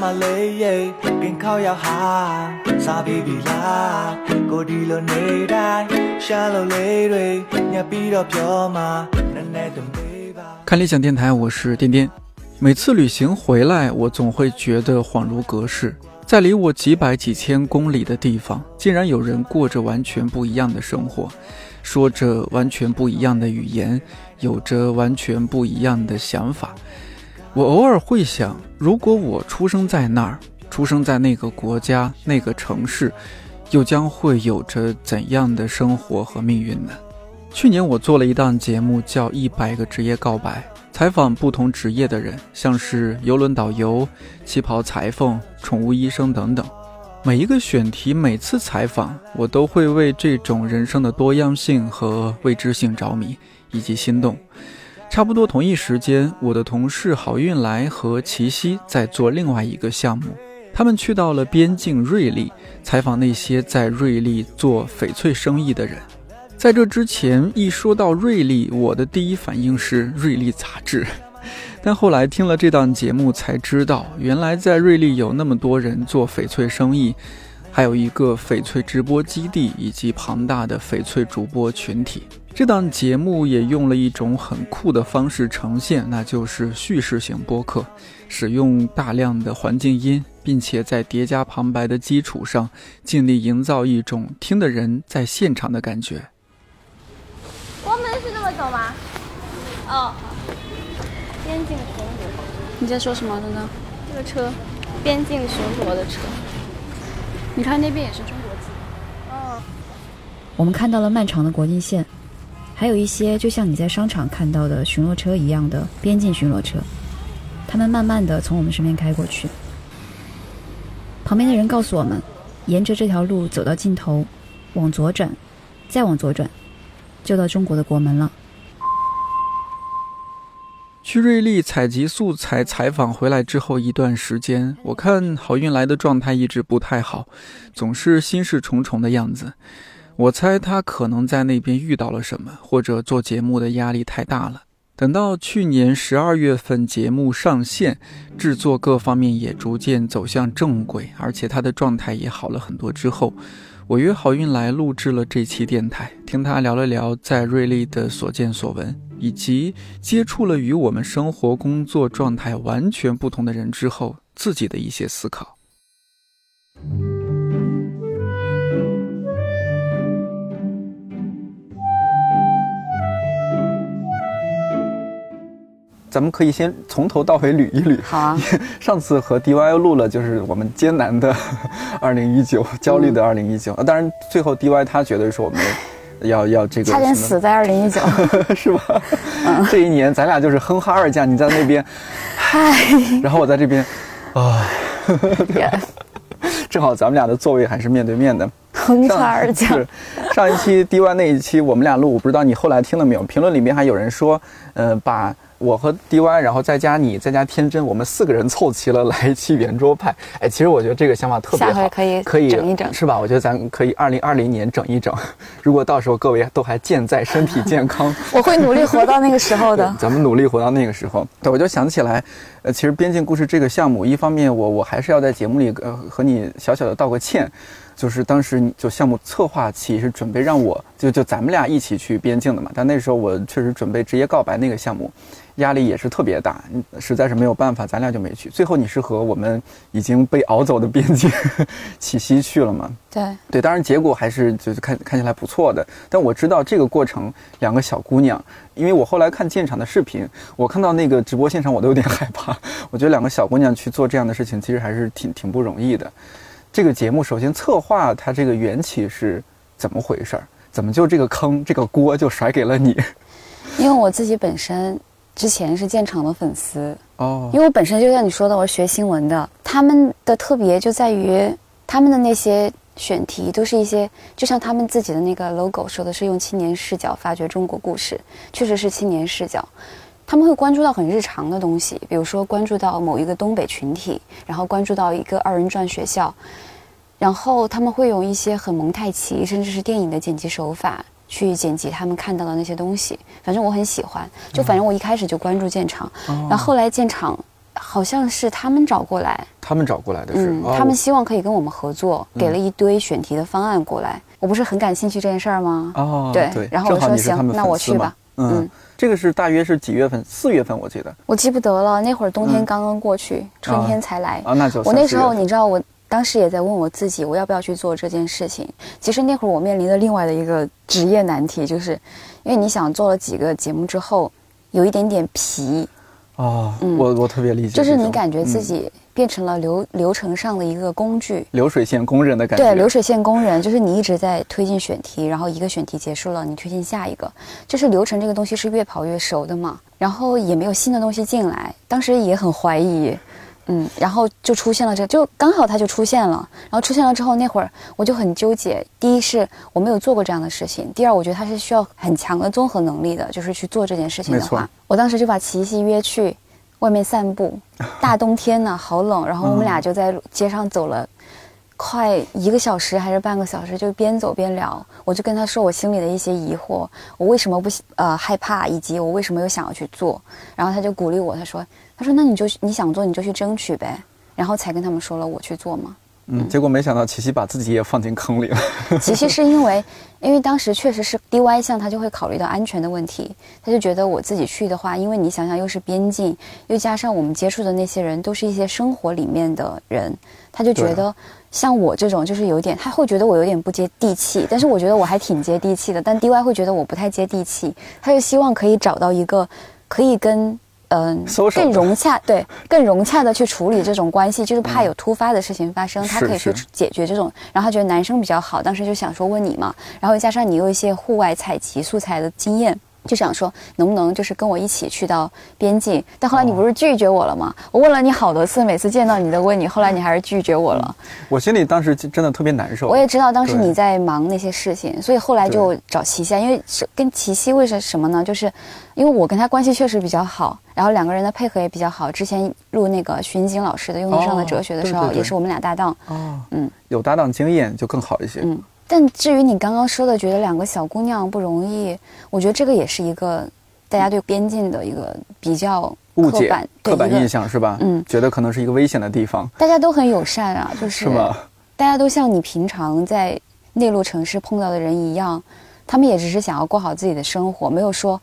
ရှာမလေးရေကင်ခေါရောက်ဟာစားပြီးပြီလားကိုဒီလိုနေတိုင်းရှာလို့လေးတွေညပ်ပြီးတော့ပြောမှာနည်းနည်းတော့မေးပါ 看理想电台，我是颠颠。每次旅行回来，我总会觉得恍如隔世，在离我几百几千公里的地方，竟然有人过着完全不一样的生活，说着完全不一样的语言，有着完全不一样的想法。 我偶尔会想，如果我出生在那儿，出生在那个国家、那个城市，又将会有着怎样的生活和命运呢？去年我做了一档节目，叫《一百个职业告白》，采访不同职业的人，像是游轮导游、旗袍裁缝、宠物医生等等。每一个选题，每次采访，我都会为这种人生的多样性和未知性着迷以及心动。差不多同一时间，我的同事郝运来和齐溪在做另外一个项目，他们去到了边境瑞丽，采访那些在瑞丽做翡翠生意的人。在这之前，一说到瑞丽，我的第一反应是《瑞丽》杂志。但后来听了这档节目，才知道原来在瑞丽有那么多人做翡翠生意，还有一个翡翠直播基地以及庞大的翡翠主播群体。这档节目也用了一种很酷的方式呈现，那就是叙事型播客，使用大量的环境音，并且在叠加旁白的基础上，尽力营造一种听的人在现场的感觉。我们是这么走吗？哦，边境巡逻，你在说什么的呢？这个车，边境巡逻的车。你看那边也是中国字。哦，我们看到了漫长的国境线，还有一些就像你在商场看到的巡逻车一样的边境巡逻车，他们慢慢的从我们身边开过去。旁边的人告诉我们，沿着这条路走到尽头，往左转，再往左转，就到中国的国门了。去瑞丽采集素材采访回来之后一段时间，我看郝运来的状态一直不太好，总是心事重重的样子。我猜他可能在那边遇到了什么，或者做节目的压力太大了。等到去年十二月份节目上线，制作各方面也逐渐走向正轨，而且他的状态也好了很多之后，我约好运来录制了这期电台，听他聊了聊在瑞丽的所见所闻，以及接触了与我们生活工作状态完全不同的人之后自己的一些思考。咱们可以先从头到尾捋一捋。好啊，上次和 DY 录了，就是我们艰难的 2019，焦虑的2019。啊，当然最后 DY 他觉得是我们 要要这个差点死在二零一九。是吧？这一年咱俩就是哼哈二将，你在那边，嗨，然后我在这边，啊，正好咱们俩的座位还是面对面的。哼哈二将是。上一期 DY 那一期我们俩录，我不知道你后来听了没有？评论里面还有人说，呃，把我和 DY，然后再加你，再加天真，我们四个人凑齐了来一期圆桌派。哎，其实我觉得这个想法特别好，下回可以可以整一整是吧？我觉得咱可以二零二零年整一整，如果到时候各位都还健在，身体健康。我会努力活到那个时候的。咱们努力活到那个时候。对，我就想起来，呃，其实边境故事这个项目，一方面我我还是要在节目里呃和你小小的道个歉，就是当时就项目策划期是准备让我就就咱们俩一起去边境的嘛，但那时候我确实准备直接告白那个项目，压力也是特别大，嗯实在是没有办法，咱俩就没去。最后你是和我们已经被熬走的边境 起西去了嘛？对，对，当然结果还是就是看看起来不错的。但我知道这个过程，两个小姑娘，因为我后来看现场的视频，我看到那个直播现场，我都有点 害怕。我觉得两个小姑娘去做这样的事情，其实还是挺挺不容易的。这个节目首先策划它这个缘起是怎么回事儿？怎么就这个坑这个锅就甩给了你？因为我自己本身之前是建厂的粉丝，哦因为我本身就像你说的，我是学新闻的，他们的特别就在于他们的那些选题都是一些，就像他们自己的那个 logo 说的是用青年视角发掘中国故事，确实是青年视角。他们会关注到很日常的东西，比如说关注到某一个东北群体，然后关注到一个二人转学校，然后他们会用一些很蒙太奇甚至是电影的剪辑手法去剪辑他们看到的那些东西。反正我很喜欢，就反正我一开始就关注建厂，然后后来建厂好像是他们找过来，他他们找过来的是，嗯，哦他们希望可以跟我们合作，给了一堆选题的方案过来。我不是很感兴趣这件事儿吗？哦，对对，然后我说行那我去吧嗯嗯，这个是大约是几月份？四月份我记得我记不得了，那会儿冬天嗯刚刚过去，春天才来。啊，那就我那时候你知道，我当时也在问我自己，我要不要去做这件事情。其实那会儿我面临的另外的一个职业难题，就是因为你想做了几个节目之后，有一点点疲，哦，嗯我我特别理解就，是你感觉自嗯己变成了流、流程上的一个工具。流水线工人的感觉，对，流水线工人 就是你一直在推进选题，然后一个选题结束了，你推进下一个，就是流程这个东西是越跑越熟的嘛。然后也没有新的东西进来，当时也很怀疑，嗯，然后就出现了这，就刚好它就出现了。然后出现了之后，那会儿我就很纠结。第一是我没有做过这样的事情，第二我觉得它是需要很强的综合能力的，就是去做这件事情的话，我当时就把齐溪约去外面散步。大冬天呢，好冷，然后我们俩就在街上走了。快一个小时还是半个小时，就边走边聊。我就跟他说我心里的一些疑惑，我为什么不呃害怕，以及我为什么又想要去做。然后他就鼓励我，他说他说那你就你想做你就去争取呗。然后才跟他们说了我去做嘛。嗯，结果没想到琪琪把自己也放进坑里了，琪琪是因为，因为当时确实是 DY 项，他就会考虑到安全的问题，他就觉得我自己去的话，因为你想想又是边境，又加上我们接触的那些人都是一些生活里面的人，他就觉得像我这种就是有点，他会觉得我有点不接地气，但是我觉得我还挺接地气的，但 DY 会觉得我不太接地气，他就希望可以找到一个可以跟。嗯更融洽，对，更融洽的去处理这种关系，就是怕有突发的事情发生，他可以去解决这种。然后他觉得男生比较好，当时就想说问你嘛，然后加上你有一些户外采集素材的经验。就想说能不能就是跟我一起去到边境，但后来你不是拒绝我了吗？我问了你好多次，每次见到你都问你，后来你还是拒绝我了。我心里当时真的特别难受。我也知道当时你在忙那些事情，所以后来就找齐溪啊，因为是跟齐溪为什什么呢？就是因为我跟他关系确实比较好，然后两个人的配合也比较好。之前录那个荀景老师的《用得上的哲学》的时候，哦对对对也是我们俩搭档。哦，嗯有搭档经验就更好一些。嗯，但至于你刚刚说的，觉得两个小姑娘不容易，我觉得这个也是一个大家对边境的一个比较误解刻板、印象是吧？嗯觉得可能是一个危险的地方，大家都很友善啊，就是是吗？大家都像你平常在内陆城市碰到的人一样，他们也只是想要过好自己的生活，没有说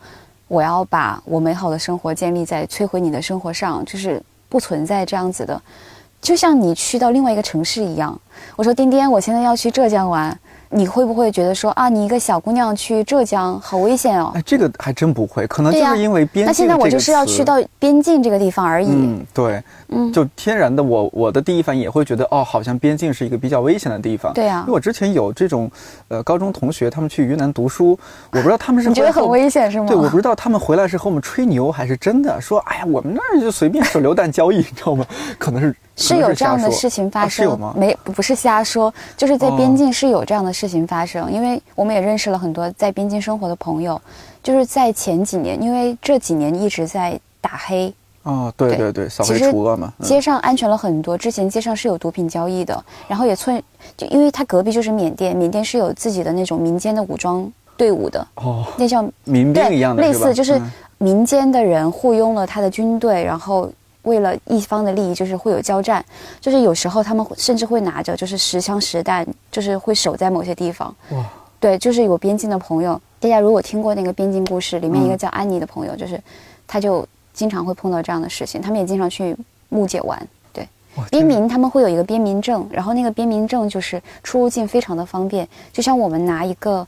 我要把我美好的生活建立在摧毁你的生活上，就是不存在这样子的。就像你去到另外一个城市一样，我说丁丁，我现在要去浙江玩，你会不会觉得说啊，你一个小姑娘去浙江好危险哦？哎，这个还真不会，可能就是因为边境、那现在我就是要去。到边境这个地方而已。嗯，对，嗯就天然的我我的第一反应也会觉得，哦，好像边境是一个比较危险的地方。对啊因为我之前有这种，呃，高中同学他们去云南读书，我不知道他们是你 觉得很危险是吗？对，我不知道他们回来是和我们吹牛还是真的，说哎呀，我们那儿就随便手榴弹交易，你知道吗？可能是是有这样的事情发生？没不是瞎说，就是在哦边境是有这样的事情发生。因为我们也认识了很多在边境生活的朋友，就是在前几年，因为这几年一直在打黑，哦，对对对对，扫黑除恶嘛。嗯街上安全了很多。之前街上是有毒品交易的，然后也村，就因为它隔壁就是缅甸，缅甸是有自己的那种民间的武装队伍的，哦，那叫民兵一样的，类似就是嗯民间的人雇佣了他的军队，然后为了一方的利益，就是会有交战，就是有时候他们会甚至会拿着就是实枪实弹，就是会守在某些地方。哇，对，就是有边境的朋友，大家如果听过那个边境故事，里面一个嗯。叫安妮的朋友，就是他就经常会碰到这样的事情，他们也经常去木姐玩。对，边民他们会有一个边民证，然后那个边民证就是出入境非常的方便，就像我们拿一个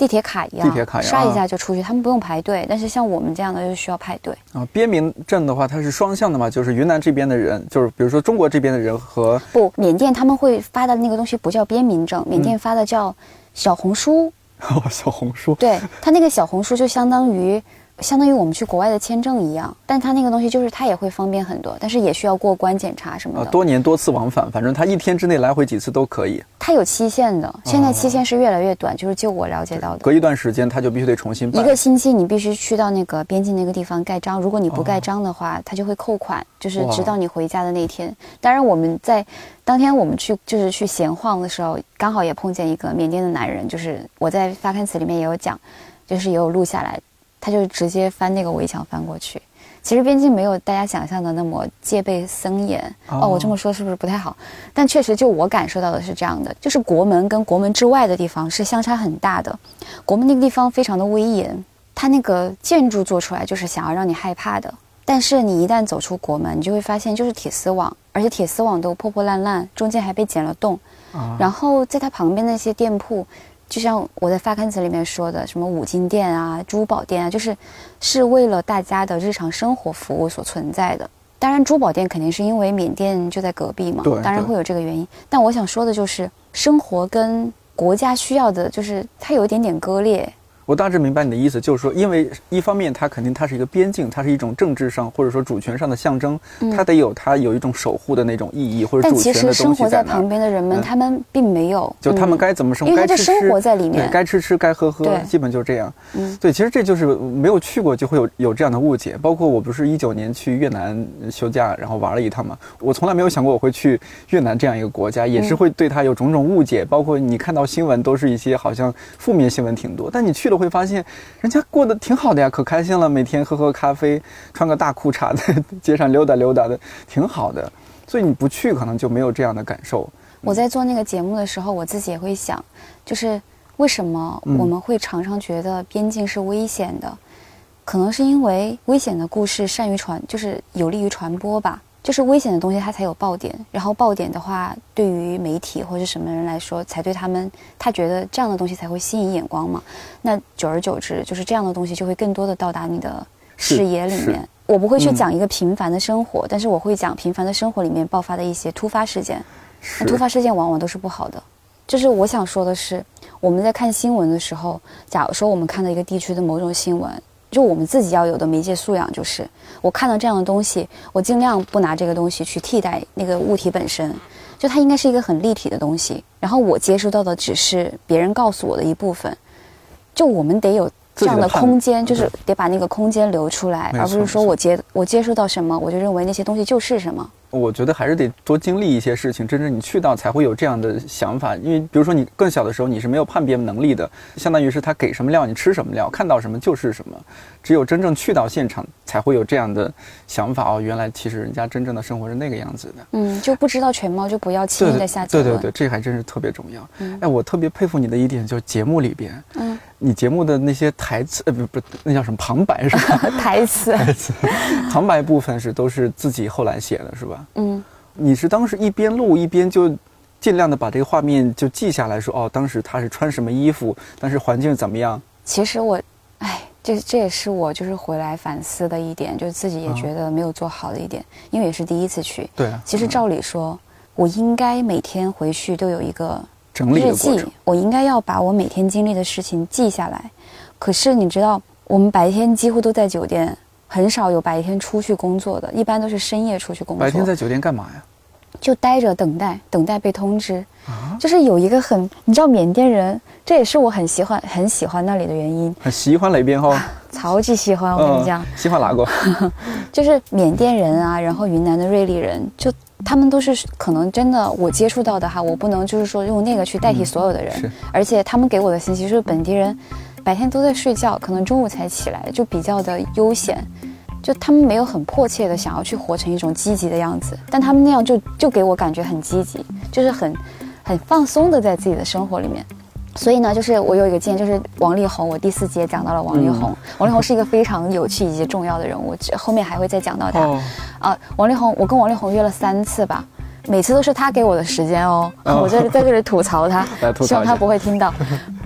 地铁卡一样，地铁卡一样刷一啊下就出去，他们不用排队。但是像我们这样的就需要排队。啊，边民证的话，它是双向的嘛，就是云南这边的人，就是比如说中国这边的人和不，缅甸他们会发的那个东西不叫边民证，缅甸发的叫小红书。哦 小红书。对他那个小红书就相当于。相当于我们去国外的签证一样，但他那个东西就是它也会方便很多，但是也需要过关检查什么啊，的。多年多次往返，反正他一天之内来回几次都可以，它有期限的，现在期限是越来越短，就是就我了解到的。隔一段时间他就必须得重新办。一个星期你必须去到那个边境那个地方盖章，如果你不盖章的话，他就会扣款，就是直到你回家的那天。当然我们在当天我们去就是去闲晃的时候，刚好也碰见一个缅甸的男人，就是我在发刊词里面也有讲，就是也有录下来，他就直接翻那个围墙翻过去，其实边境没有大家想象的那么戒备森严。哦，我这么说是不是不太好？但确实，就我感受到的是这样的，就是国门跟国门之外的地方是相差很大的。国门那个地方非常的威严，它那个建筑做出来就是想要让你害怕的。但是你一旦走出国门，你就会发现就是铁丝网，而且铁丝网都破破烂烂，中间还被剪了洞。然后在它旁边那些店铺。就像我在发刊词里面说的，什么五金店啊、珠宝店啊，就是是为了大家的日常生活服务所存在的。当然，珠宝店肯定是因为缅甸就在隔壁嘛，当然会有这个原因。但我想说的就是，生活跟国家需要的，就是它有一点点割裂。我大致明白你的意思，就是说，因为一方面它肯定它是一个边境，它是一种政治上或者说主权上的象征，它得有它有一种守护的那种意义或者主权的东西但其实生活在旁边的人们，他们并没有，就他们该怎么生活，该吃吃，生活在里面，该吃吃该喝喝，基本就是这样。嗯，对，其实这就是没有去过就会有有这样的误解。包括我不是一九年去越南休假，然后玩了一趟嘛，我从来没有想过我会去越南这样一个国家，也是会对它有种种误解。包括你看到新闻都是一些好像负面新闻挺多，但你去了会发现。人家过得挺好的呀，可开心了，每天喝喝咖啡，穿个大裤衩在街上溜达溜达的，挺好的。所以你不去，可能就没有这样的感受。我在做那个节目的时候，我自己也会想，就是为什么我们会常常觉得边境是危险的？可能是因为危险的故事善于传，就是有利于传播吧。就是危险的东西，它才有爆点。然后爆点的话，对于媒体或者什么人来说，才对他们，他觉得这样的东西才会吸引眼光嘛。那久而久之，就是这样的东西就会更多的到达你的视野里面。我不会去讲一个平凡的生活，但是我会讲平凡的生活里面爆发的一些突发事件。那突发事件往往都是不好的。就是我想说的是，我们在看新闻的时候，假如说我们看到一个地区的某种新闻。就我们自己要有的媒介素养，就是我看到这样的东西，我尽量不拿这个东西去替代那个物体本身，就它应该是一个很立体的东西。然后我接收到的只是别人告诉我的一部分，就我们得有这样的空间，就是得把那个空间留出来，而不是说我接我接收到什么，我就认为那些东西就是什么。我觉得还是得多经历一些事情，真正你去到才会有这样的想法。因为比如说你更小的时候，你是没有判别能力的，相当于是他给什么料你吃什么料，看到什么就是什么。只有真正去到现场，才会有这样的想法哦。原来其实人家真正的生活是那个样子的。嗯，就不知道全貌就不要轻易的下结论。对对对，这还真是特别重要。嗯哎，我特别佩服你的一点就是节目里边，嗯，你节目的那些台词，呃，不不，那叫什么旁白是吧？台词。台词。旁白部分是都是自己后来写的是吧？嗯，你是当时一边录一边就尽量的把这个画面就记下来说哦，当时他是穿什么衣服，当时环境怎么样？其实我，哎，这这也是我就是回来反思的一点，就是自己也觉得没有做好的一点，因为也是第一次去。对啊。其实照理说，我应该每天回去都有一个整理日记，我应该要把我每天经历的事情记下来。可是你知道，我们白天几乎都在酒店。很少有白天出去工作的，一般都是深夜出去工作。白天在酒店干嘛呀？就待着等待，等待被通知。啊，就是有一个很，你知道缅甸人，这也是我很喜欢很喜欢那里的原因。很喜欢哪边哈？超级喜欢，我跟你讲。喜欢哪个？就是缅甸人啊，然后云南的瑞丽人，就他们都是可能真的我接触到的哈，我不能就是说用那个去代替所有的人。而且他们给我的信息是本地人。白天都在睡觉，可能中午才起来，就比较的悠闲，就他们没有很迫切的想要去活成一种积极的样子，但他们那样就就给我感觉很积极，就是很很放松的在自己的生活里面。所以呢，就是我有一个建议，就是王力宏，我第四节讲到了王力宏，王力宏是一个非常有趣以及重要的人物，后面还会再讲到他。啊，王力宏，我跟王力宏约了三次吧。每次都是他给我的时间哦，我在在这里吐槽他，希望他不会听到。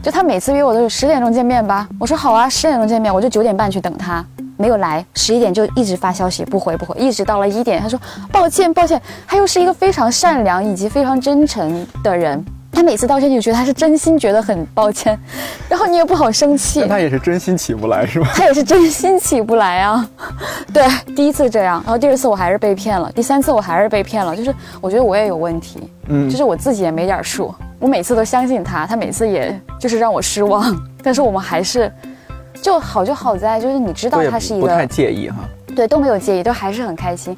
就他每次约我都是十点钟见面吧，我说好啊，十点钟见面，我就九点半去等他，没有来，十一点就一直发消息不回不回，一直到了一点，他说抱歉抱歉，他又是一个非常善良以及非常真诚的人。他每次道歉，你就觉得他是真心觉得很抱歉，然后你也不好生气。但他也是真心起不来，是吧？他也是真心起不来啊。对，第一次这样，然后第二次我还是被骗了，第三次我还是被骗了。就是我觉得我也有问题，嗯，就是我自己也没点数。我每次都相信他，他每次也就是让我失望。但是我们还是就好就好在，就是你知道他是一个不太介意哈。对，都没有介意，都还是很开心。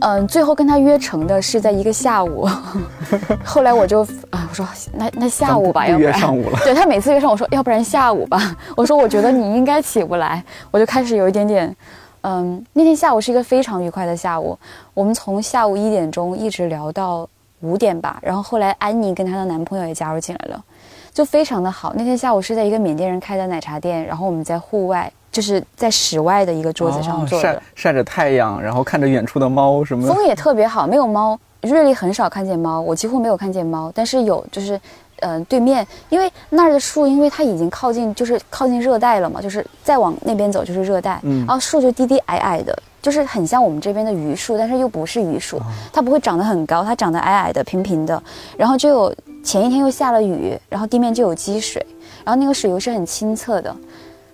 嗯，最后跟他约成的是在一个下午。后来我就啊，我说那那下午吧，要不然约上午了。对他每次约上我说，要不然下午吧。我说我觉得你应该起不来，我就开始有一点点嗯，那天下午是一个非常愉快的下午，我们从下午一点钟一直聊到五点吧，然后后来安妮跟她的男朋友也加入进来了，就非常的好。那天下午是在一个缅甸人开的奶茶店，然后我们在户外，就是在室外的一个桌子上坐晒着，晒着太阳，然后看着远处的猫什么的。风也特别好，没有猫，瑞丽很少看见猫，我几乎没有看见猫，但是有就是。嗯、对面，因为那儿的树，因为它已经靠近，就是靠近热带了嘛，就是再往那边走就是热带，嗯然后树就低低矮矮的，就是很像我们这边的榆树，但是又不是榆树，它不会长得很高，它长得矮矮的、平平的，然后就有前一天又下了雨，然后地面就有积水，然后那个水又是很清澈的，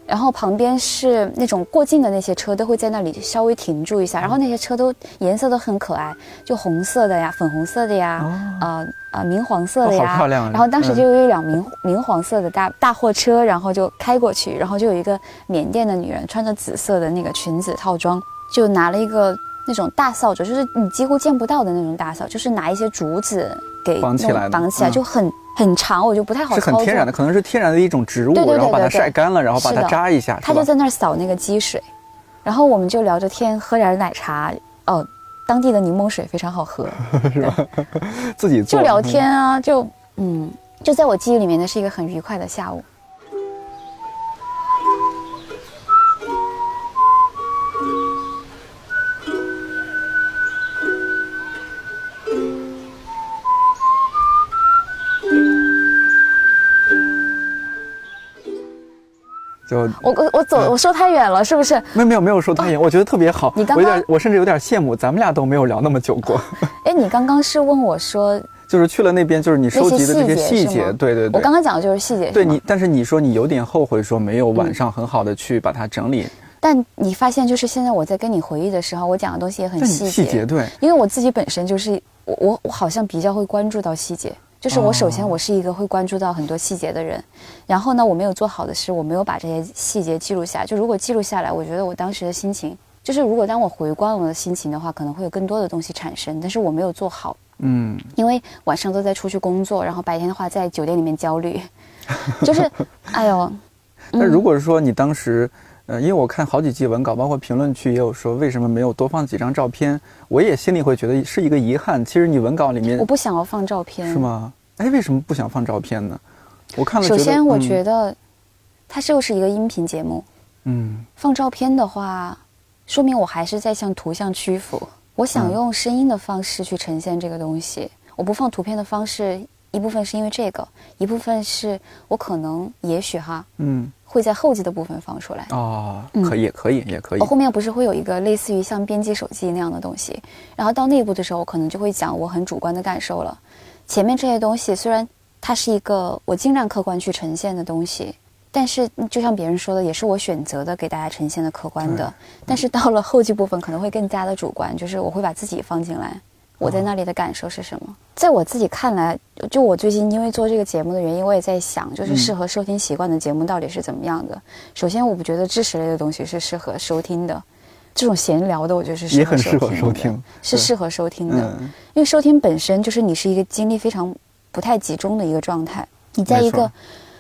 然后旁边是那种过境的那些车都会在那里稍微停住一下，然后那些车都颜色都很可爱，就红色的呀、粉红色的呀、啊啊、明黄色的哦呀，好漂亮啊。然后当时就有一辆明明黄色的大大货车，然后就开过去，然后就有一个缅甸的女人穿着紫色的那个裙子套装，就拿了一个那种大扫帚，就是你几乎见不到的那种大扫，就是拿一些竹子给绑起来的绑起来，嗯就很很长，我就不太好是操作。很天然的，可能是天然的一种植物，对对对然后把它晒干了，然后把它扎一下？他就在那儿扫那个积水，然后我们就聊着天，喝点奶茶。哦，当地的柠檬水非常好喝，是吧 自己做就聊天啊，就嗯，就在我记忆里面，那是一个很愉快的下午。就我我我走，我说太远了，是不是？没有没有没有说太远，我觉得特别好。你刚刚我有点，我甚至有点羡慕，咱们俩都没有聊那么久过。哎，你刚刚是问我说 就是去了那边，就是你收集的这些那些细节对对对。我刚刚讲的就是细节，是对你，但是你说你有点后悔，说没有晚上很好的去把它整理。但你发现，就是现在我在跟你回忆的时候，我讲的东西也很细节，细节对，因为我自己本身就是我我我好像比较会关注到细节，就是我首先哦。我是一个会关注到很多细节的人，然后呢，我没有做好的是我没有把这些细节记录下来，就如果记录下来，我觉得我当时的心情，就是如果当我回观我的心情的话，可能会有更多的东西产生，但是我没有做好，嗯，因为晚上都在出去工作，然后白天的话在酒店里面焦虑，就是 哎呦，那如果说你当时，呃，因为我看好几季文稿，包括评论区也有说为什么没有多放几张照片，我也心里会觉得是一个遗憾。其实你文稿里面我不想要放照片，是？吗？哎，为什么不想放照片呢？我看了，首先，我嗯觉得它就是一个音频节目，嗯，放照片的话，说明我还是在向图像屈服。我想嗯用声音的方式去呈现这个东西，我不放图片的方式，一部分是因为这个，一部分是我可能也许哈嗯会在后记的部分放出来。哦，嗯可以，也可以，也可以我。后面不是会有一个类似于像编辑手记那样的东西，然后到那一步的时候，我可能就会讲我很主观的感受了。前面这些东西虽然它是一个我尽量客观去呈现的东西，但是就像别人说的，也是我选择的给大家呈现的客观的。但是到了后记部分，可能会更加的主观，就是我会把自己放进来，我在那里的感受是什么。在我自己看来，就我最近因为做这个节目的原因，我也在想，就是适合收听习惯的节目到底是怎么样的。首先，我不觉得知识类的东西是适合收听的，这种闲聊的，我觉得是也很适合收听是适合收听的。嗯，因为收听本身就是你是一个精力非常不太集中的一个状态，你在一个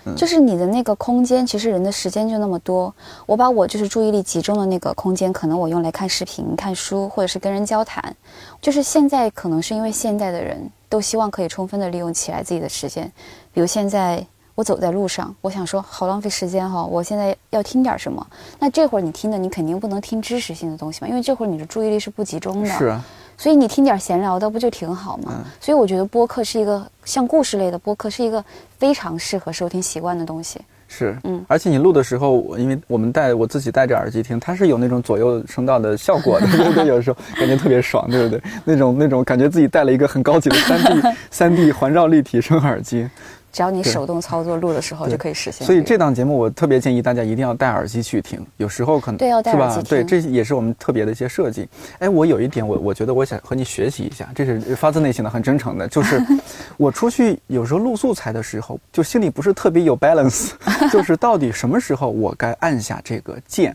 嗯就是你的那个空间，其实人的时间就那么多。我把我就是注意力集中的那个空间，可能我用来看视频、看书，或者是跟人交谈。就是现在可能是因为现代的人都希望可以充分的利用起来自己的时间，比如现在。我走在路上，我想说好浪费时间哈、我现在要听点什么？那这会儿你听的，你肯定不能听知识性的东西嘛，因为这会儿你的注意力是不集中的。是啊，所以你听点闲聊的不就挺好吗？嗯所以我觉得播客是一个像故事类的播客，是一个非常适合收听习惯的东西。是，嗯而且你录的时候，我因为我们戴我自己戴着耳机听，它是有那种左右声道的效果的，对不对？有时候感觉特别爽，对不对？那种那种感觉自己戴了一个很高级的三 D 三 D 环绕立体声耳机，只要你手动操作录的时候就可以实现。所以这档节目我特别建议大家一定要戴耳机去听，有时候可能对要戴耳机？吧对，这也是我们特别的一些设计。哎，我有一点我我觉得我想和你学习一下，这是发自内心的、很真诚的，就是 我出去有时候录素材的时候，就心里不是特别有 balance，就是到底什么时候我该按下这个键。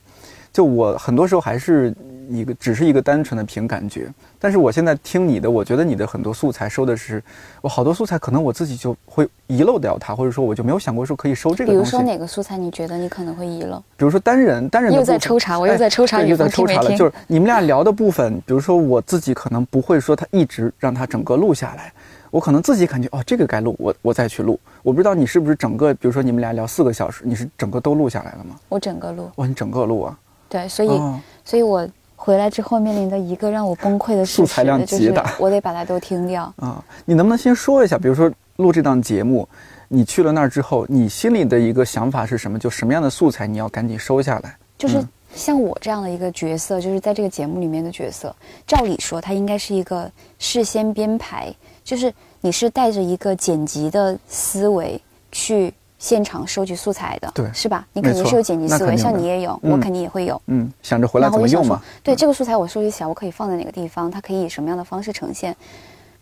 就我很多时候还是一个只是一个单纯的凭感觉。但是我现在听你的，我觉得你的很多素材收的是，我好多素材可能我自己就会遗漏掉它，或者说我就没有想过说可以收这个。比如说哪个素材你觉得你可能会遗漏？比如说单人单人的又在抽查，我又哎在抽查你又在抽查了，就是你们俩聊的部分，比如说我自己可能不会说他一直让他整个录下来，我可能自己感觉哦这个该录，我我再去录。我不知道你是不是整个，比如说你们俩聊四个小时，你是整个都录下来了吗？我整个录，哇，你整个录啊？对，所以、哦所以我回来之后面临的一个让我崩溃的事素材量实，就是极大我得把它都听掉。啊，你能不能先说一下，比如说录这档节目，你去了那儿之后，你心里的一个想法是什么？就什么样的素材你要赶紧收下来？就是嗯像我这样的一个角色，就是在这个节目里面的角色，照理说他应该是一个事先编排，就是你是带着一个剪辑的思维去现场收集素材的，对是吧？你肯定是有剪辑思维，像你也有，嗯我肯定也会有。嗯，想着回来怎么用嘛？，对这个素材我收集起来，我可以放在哪个地方？它可以以什么样的方式呈现？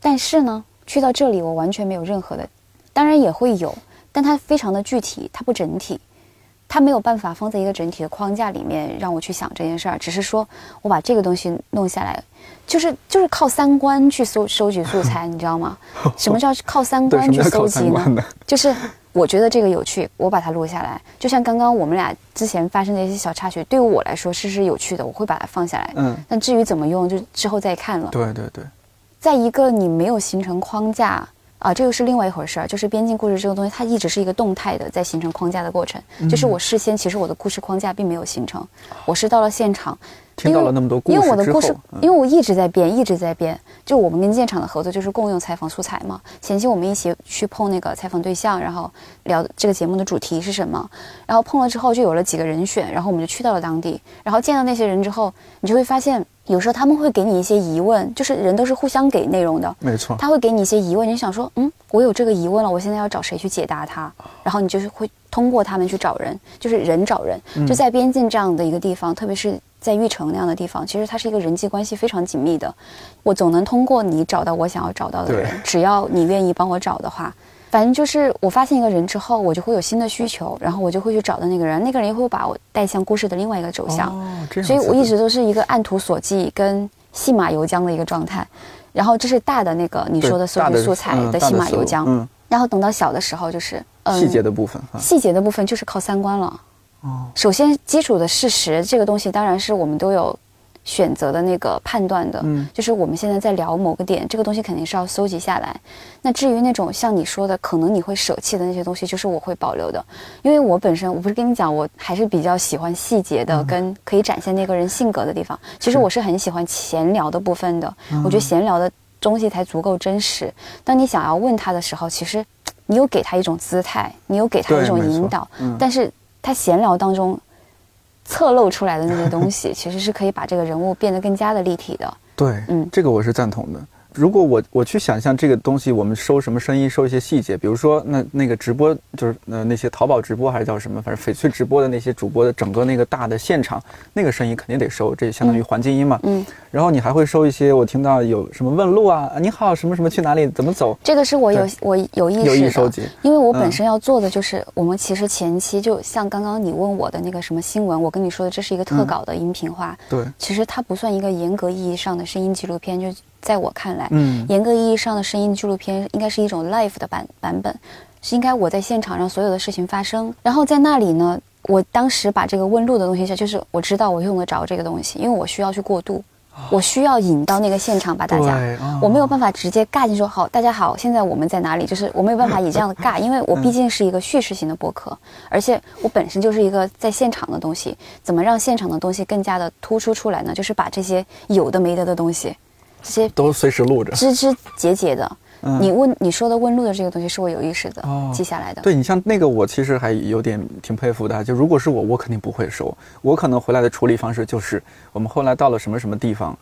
但是呢，去到这里我完全没有任何的，当然也会有，但它非常的具体，它不整体，它没有办法放在一个整体的框架里面让我去想这件事儿。只是说我把这个东西弄下来，就是就是靠三观去搜收集素材，你知道吗？什么叫靠三，观去搜集呢？就是我觉得这个有趣，我把它录下来。就像刚刚我们俩之前发生的一些小插曲，对于我来说是是有趣的，我会把它放下来。嗯，但至于怎么用，就之后再看了。对对对，在一个你没有形成框架啊，这个是另外一回事儿。就是边境故事这个东西，它一直是一个动态的在形成框架的过程。嗯就是我事先其实我的故事框架并没有形成，我是到了现场，听到了那么多故因为事之后我的故事，，嗯因为我一直在变，一直在变。就我们跟现场的合作就是共用采访素材嘛。前期我们一起去碰那个采访对象，然后聊这个节目的主题是什么，然后碰了之后就有了几个人选，然后我们就去到了当地，然后见到那些人之后，你就会发现，有时候他们会给你一些疑问，就是人都是互相给内容的，没错，他会给你一些疑问，你想说，嗯，我有这个疑问了，我现在要找谁去解答它？然后你就是会通过他们去找人，就是人找人。就在边境这样的一个地方，特别是在玉城那样的地方，其实它是一个人际关系非常紧密的。我总能通过你找到我想要找到的人，只要你愿意帮我找的话。反正就是我发现一个人之后，我就会有新的需求，然后我就会去找到那个人，那个人也会把我带向故事的另外一个走向。哦，所以我一直都是一个按图索骥跟戏马游缰的一个状态。然后这是大的那个你说的搜大集素材的戏嗯大马游缰，嗯，然后等到小的时候就是嗯细节的部分啊，细节的部分就是靠三观了。哦，首先基础的事实这个东西当然是我们都有选择的那个判断的，嗯。就是我们现在在聊某个点，这个东西肯定是要搜集下来。那至于那种像你说的，可能你会舍弃的那些东西，就是我会保留的，因为我本身我不是跟你讲，我还是比较喜欢细节的，跟可以展现那个人性格的地方。其实我是很喜欢闲聊的部分的，我觉得闲聊的东西才足够真实。当你想要问他的时候，其实你有给他一种姿态，你有给他一种引导，嗯。但是他闲聊当中侧露出来的那些东西，其实是可以把这个人物变得更加的立体的。对，嗯这个我是赞同的。如果我我去想象这个东西，我们收什么声音，收一些细节，比如说那那个直播，就是呃那些淘宝直播还是叫什么，反正翡翠直播的那些主播的整个那个大的现场，那个声音肯定得收，这相当于环境音嘛。嗯，然后你还会收一些，我听到有什么问路啊，啊你好，什么什么去哪里，怎么走，这个是我有我有意识的，有意收集。因为我本嗯身要做的就是，我们其实前期就像刚刚你问我的那个什么新闻，我跟你说的这是一个特稿的音频化，对，其实它不算一个严格意义上的声音纪录片，就在我看来，嗯，严格意义上的声音纪录片应该是一种 live 的版版本，是应该我在现场让所有的事情发生，然后在那里呢，我当时把这个问路的东西，就是我知道我用得着这个东西，因为我需要去过渡，我需要引到那个现场把大家。哦我没有办法直接尬进说好，大家好，现在我们在哪里？就是我没有办法以这样的尬，因为我毕竟是一个叙事型的播客，而且我本身就是一个在现场的东西，怎么让现场的东西更加的突出出来呢？就是把这些有的没的的东西，这些都随时录着。枝枝节节的，嗯你问你说的问路的这个东西是我有意识的、哦记下来的。对你像那个，我其实还有点挺佩服的啊。就如果是我，我肯定不会收。我可能回来的处理方式就是，我们后来到了什么什么地方，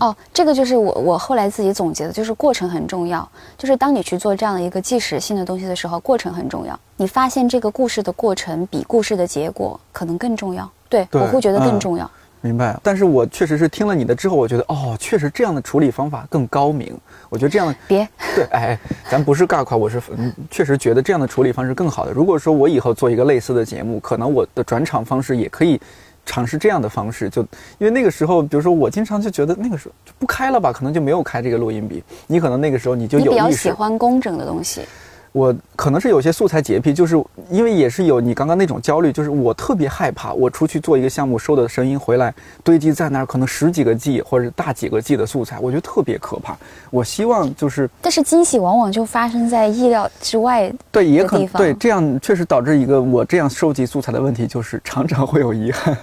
哦，这个就是我我后来自己总结的，就是过程很重要。就是当你去做这样的一个即时性的东西的时候，过程很重要。你发现这个故事的过程比故事的结果可能更重要。对对我会觉得更嗯重要。明白。但是我确实是听了你的之后，我觉得哦，确实这样的处理方法更高明。我觉得这样别，对，哎，咱不是尬夸，我是嗯，确实觉得这样的处理方式更好的。如果说我以后做一个类似的节目，可能我的转场方式也可以尝试这样的方式，就因为那个时候，比如说我经常就觉得那个时候就不开了吧，可能就没有开这个录音笔。你可能那个时候你就你比较喜欢工整的东西，我可能是有些素材洁癖，就是因为也是有你刚刚那种焦虑，就是我特别害怕，我出去做一个项目收的声音回来堆积在那儿，可能十几个 G 或者大几个 G 的素材，我觉得特别可怕。我希望就是但是惊喜往往就发生在意料之外。对，也可能对这样确实导致一个我这样收集素材的问题，就是常常会有遗憾，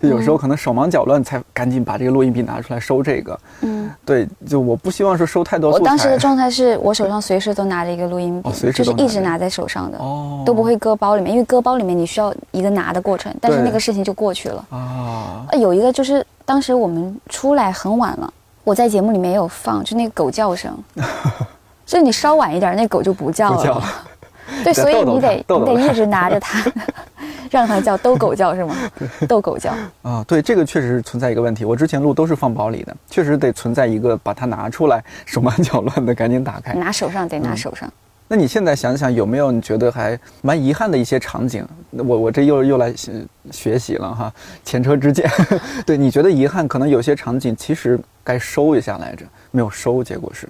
就有时候可能手忙脚乱才赶紧把这个录音笔拿出来收这个。嗯，对，就我不希望说收太多素材。我当时的状态是我手上随时都拿着一个录音笔，哦随时就是一直拿在手上的，哦都不会搁包里面，因为搁包里面你需要一个拿的过程，但是那个事情就过去了。啊，呃有一个就是当时我们出来很晚了，我在节目里面也有放，就那个狗叫声，所 以你稍晚一点，那狗就不叫了。叫了对，所以你得你得一直拿着它，让它叫逗狗叫是吗？逗狗叫。啊，对，这个确实是存在一个问题。我之前录都是放包里的，确实得存在一个把它拿出来，手忙脚乱的赶紧打开。拿手上得拿嗯手上。那你现在想想，有没有你觉得还蛮遗憾的一些场景？我我这又又来学学习了哈，前车之鉴。对，你觉得遗憾，可能有些场景其实该收一下来着，没有收，结果是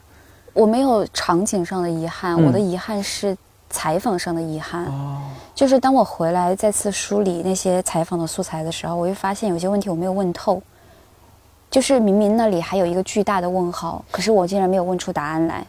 我没有场景上的遗憾，嗯我的遗憾是采访上的遗憾。哦，就是当我回来再次梳理那些采访的素材的时候，我会发现有些问题我没有问透。就是明明那里还有一个巨大的问号，可是我竟然没有问出答案来。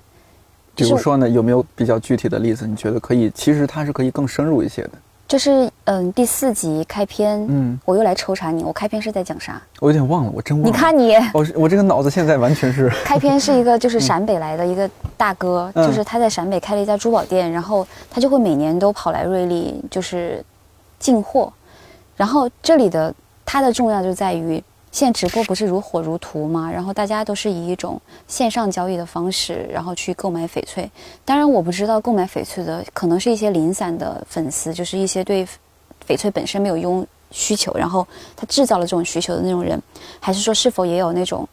就是比如说呢，有没有比较具体的例子？你觉得可以？其实它是可以更深入一些的。就是嗯，第四集开篇，嗯，我又来抽查你，我开篇是在讲啥？我有点忘了，我真忘了。你看你，我是我这个脑子现在完全是 开篇是一个就是陕北来的一个大哥，嗯就是他在陕北开了一家珠宝店，然后他就会每年都跑来瑞丽就是进货，然后这里的它的重要就在于。现在直播不是如火如荼吗？然后大家都是以一种线上交易的方式，然后去购买翡翠。当然，我不知道购买翡翠的可能是一些零散的粉丝，就是一些对翡翠本身没有用需求，然后他制造了这种需求的那种人，还是说是否也有那种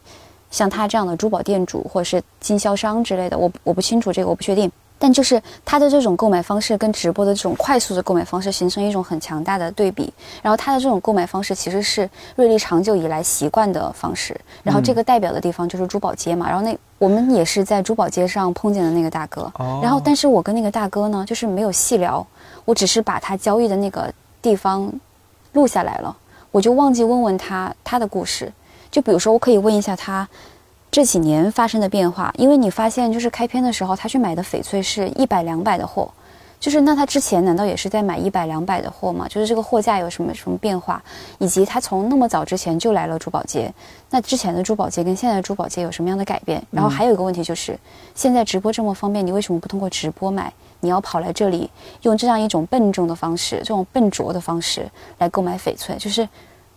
像他这样的珠宝店主或者是经销商之类的，我我不清楚这个，我不确定。但就是他的这种购买方式跟直播的这种快速的购买方式形成一种很强大的对比。然后他的这种购买方式其实是瑞丽长久以来习惯的方式。然后这个代表的地方就是珠宝街嘛。然后那我们也是在珠宝街上碰见的那个大哥。哦然后但是我跟那个大哥呢，就是没有细聊，我只是把他交易的那个地方录下来了，我就忘记问问他他的故事。就比如说，我可以问一下他这几年发生的变化，因为你发现就是开篇的时候，他去买的翡翠是一百两百的货，就是那他之前难道也是在买一百两百的货吗？就是这个货架有什么什么变化，以及他从那么早之前就来了珠宝街，那之前的珠宝街跟现在的珠宝街有什么样的改变？然后还有一个问题就是，现在直播这么方便，你为什么不通过直播买？你要跑来这里用这样一种笨重的方式，这种笨拙的方式来购买翡翠，就是